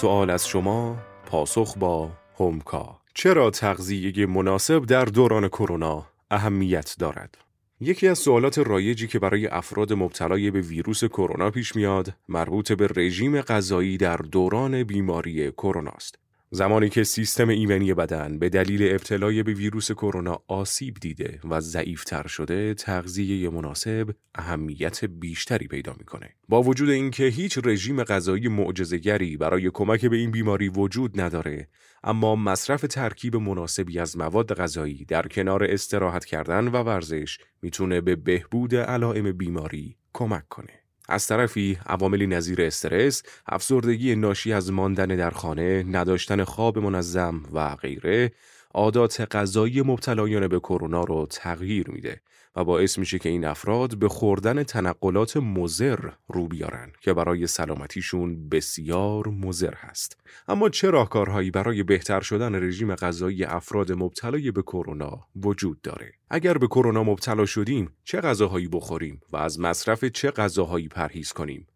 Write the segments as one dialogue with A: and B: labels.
A: سوال از شما پاسخ با هومکا. چرا تغذیه مناسب در دوران کرونا اهمیت دارد؟ یکی از سوالات رایجی که برای افراد مبتلای به ویروس کرونا پیش میاد مربوط به رژیم غذایی در دوران بیماری کرونا است. زمانی که سیستم ایمنی بدن به دلیل ابتلای به ویروس کرونا آسیب دیده و ضعیفتر شده، تغذیه مناسب اهمیت بیشتری پیدا می‌کنه. با وجود اینکه هیچ رژیم غذایی معجزه‌گری برای کمک به این بیماری وجود نداره، اما مصرف ترکیب مناسبی از مواد غذایی در کنار استراحت کردن و ورزش می‌تونه به بهبود علائم بیماری کمک کنه. از طرفی عواملی نظیر استرس، افسردگی ناشی از ماندن در خانه، نداشتن خواب منظم و غیره. عادات غذایی مبتلایان به کرونا رو تغییر میده و باعث میشه که این افراد به خوردن تنقلات مزر رو بیارن که برای سلامتیشون بسیار مزر هست. اما چه راهکارهایی برای بهتر شدن رژیم غذایی افراد مبتلای به کرونا وجود داره؟ اگر به کرونا مبتلا شدیم چه غذاهایی بخوریم و از مصرف چه غذاهایی پرهیز کنیم؟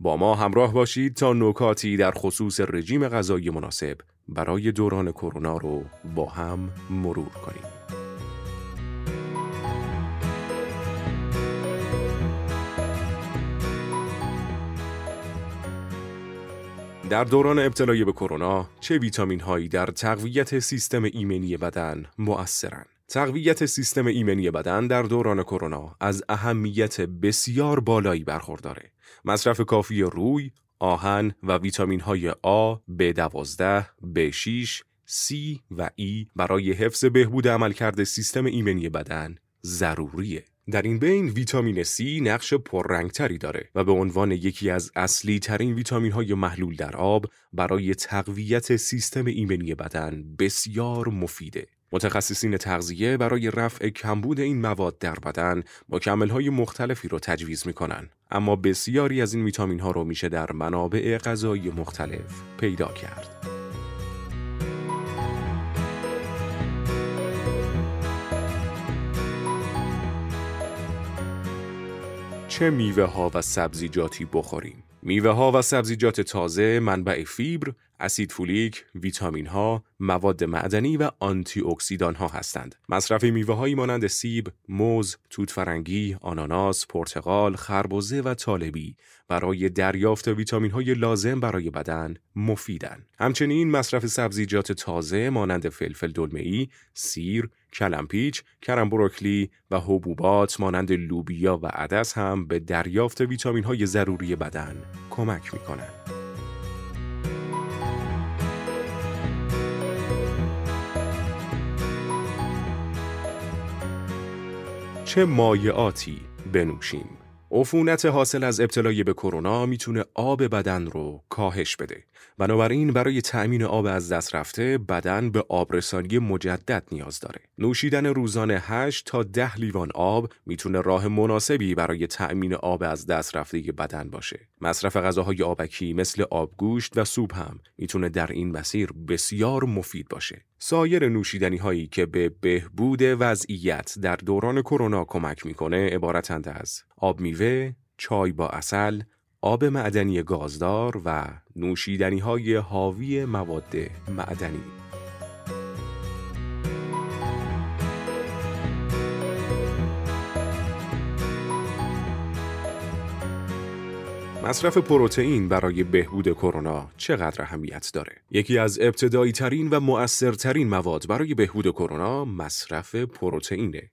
A: با ما همراه باشید تا نکاتی در خصوص رژیم غذایی مناسب برای دوران کرونا رو با هم مرور کنیم. در دوران ابتلای به کرونا چه ویتامین هایی در تقویت سیستم ایمنی بدن مؤثرند؟ تقویت سیستم ایمنی بدن در دوران کرونا از اهمیت بسیار بالایی برخورداره. مصرف کافی روی، آهن و ویتامین های آ، B12, B6, C و E برای حفظ بهبود عملکرد سیستم ایمنی بدن ضروریه. در این بین ویتامین C نقش پررنگتری داره و به عنوان یکی از اصلی ترین ویتامین های محلول در آب برای تقویت سیستم ایمنی بدن بسیار مفیده. متخصصین تغذیه برای رفع کمبود این مواد در بدن های مختلفی رو تجویز می‌کنن اما بسیاری از این ویتامین ها رو میشه در منابع غذایی مختلف پیدا کرد. چه میوه ها و سبزیجاتی بخوریم؟ میوه ها و سبزیجات تازه منبع فیبر، اسید فولیک، ویتامین ها، مواد معدنی و آنتی اکسیدان ها هستند. مصرف میوه هایی مانند سیب، موز، توت فرنگی، آناناس، پرتقال، خربزه و طالبی برای دریافت ویتامین های لازم برای بدن مفیدند. همچنین مصرف سبزیجات تازه مانند فلفل دلمه‌ای، سیر، کلم‌پیچ، کلم بروکلی و حبوبات مانند لوبیا و عدس هم به دریافت ویتامین های ضروری بدن کمک می کنند. چه مایعاتی بنوشیم؟ عفونت حاصل از ابتلای به کرونا می‌تونه آب بدن رو کاهش بده. بنابراین برای تأمین آب از دست رفته بدن به آبرسانی مجدد نیاز داره. نوشیدن روزانه 8 تا 10 لیوان آب می‌تونه راه مناسبی برای تأمین آب از دست رفته بدن باشه. مصرف غذاهای آبکی مثل آبگوشت و سوپ هم می‌تونه در این مسیر بسیار مفید باشه. سایر نوشیدنی هایی که به بهبود وضعیت در دوران کرونا کمک می‌کنه عبارتند از آب میوه، چای با اصل، آب معدنی گازدار و نوشیدنی های حاوی مواد معدنی مصرف پروتئین برای بهبود کرونا چقدر اهمیت داره؟ یکی از ابتدایی ترین و مؤثرترین مواد برای بهبود کرونا مصرف پروتئینه.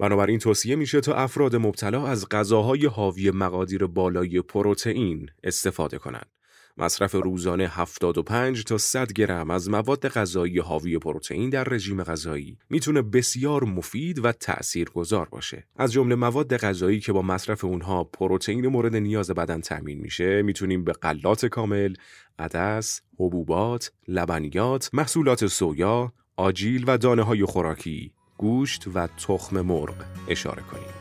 A: بنابراین توصیه میشه تا افراد مبتلا از غذاهای حاوی مقادیر بالای پروتئین استفاده کنند. مصرف روزانه 75 تا 100 گرم از مواد غذایی حاوی پروتئین در رژیم غذایی می‌تونه بسیار مفید و تأثیرگذار باشه. از جمله مواد غذایی که با مصرف اونها پروتئین مورد نیاز بدن تامین میشه می‌تونیم به غلات کامل، عدس، حبوبات، لبنیات، محصولات سویا، آجیل و دانه های خوراکی گوشت و تخم مرغ اشاره کنیم.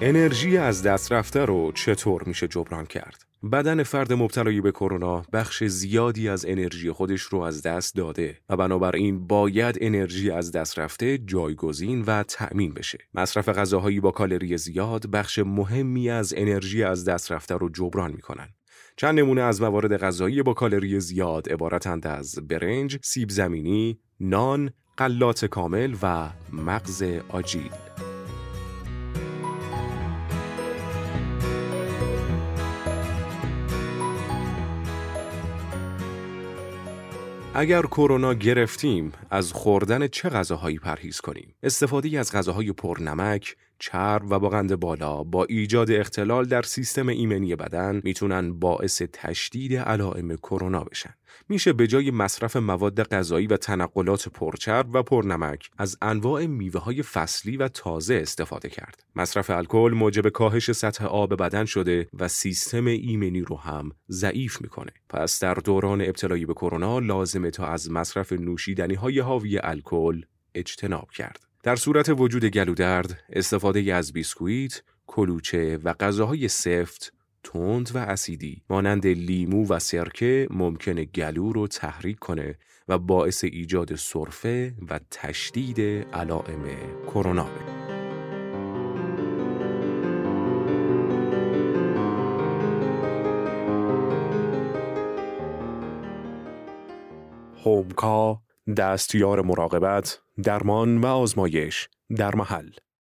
A: انرژی از دست رفته رو چطور میشه جبران کرد؟ بدن فرد مبتلای به کرونا بخش زیادی از انرژی خودش رو از دست داده و بنابراین باید انرژی از دست رفته جایگزین و تأمین بشه. مصرف غذاهایی با کالری زیاد بخش مهمی از انرژی از دست رفته رو جبران می‌کنن. چند نمونه از موارد غذایی با کالری زیاد عبارتند از برنج، سیب زمینی، نان، قلات کامل و مغز آجیل. اگر کرونا گرفتیم از خوردن چه غذاهایی پرهیز کنیم؟ استفاده از غذاهای پرنمک چرب و با قند بالا با ایجاد اختلال در سیستم ایمنی بدن می‌تونن باعث تشدید علائم کرونا بشن. میشه به جای مصرف مواد غذایی و تنقلات پرچرب و پرنمک از انواع میوه های فصلی و تازه استفاده کرد. مصرف الکل موجب کاهش سطح آب بدن شده و سیستم ایمنی رو هم ضعیف می‌کنه. پس در دوران ابتلایی به کرونا لازمه تا از مصرف نوشیدنی های حاوی الکل اجتناب کرد. در صورت وجود گلودرد، استفاده از بیسکویت، کلوچه و غذاهای سفت، تند و اسیدی مانند لیمو و سرکه ممکنه گلو رو تحریک کنه و باعث ایجاد سرفه و تشدید علائم کرونا. هومکا دستیار مراقبت، درمان و آزمایش در محل.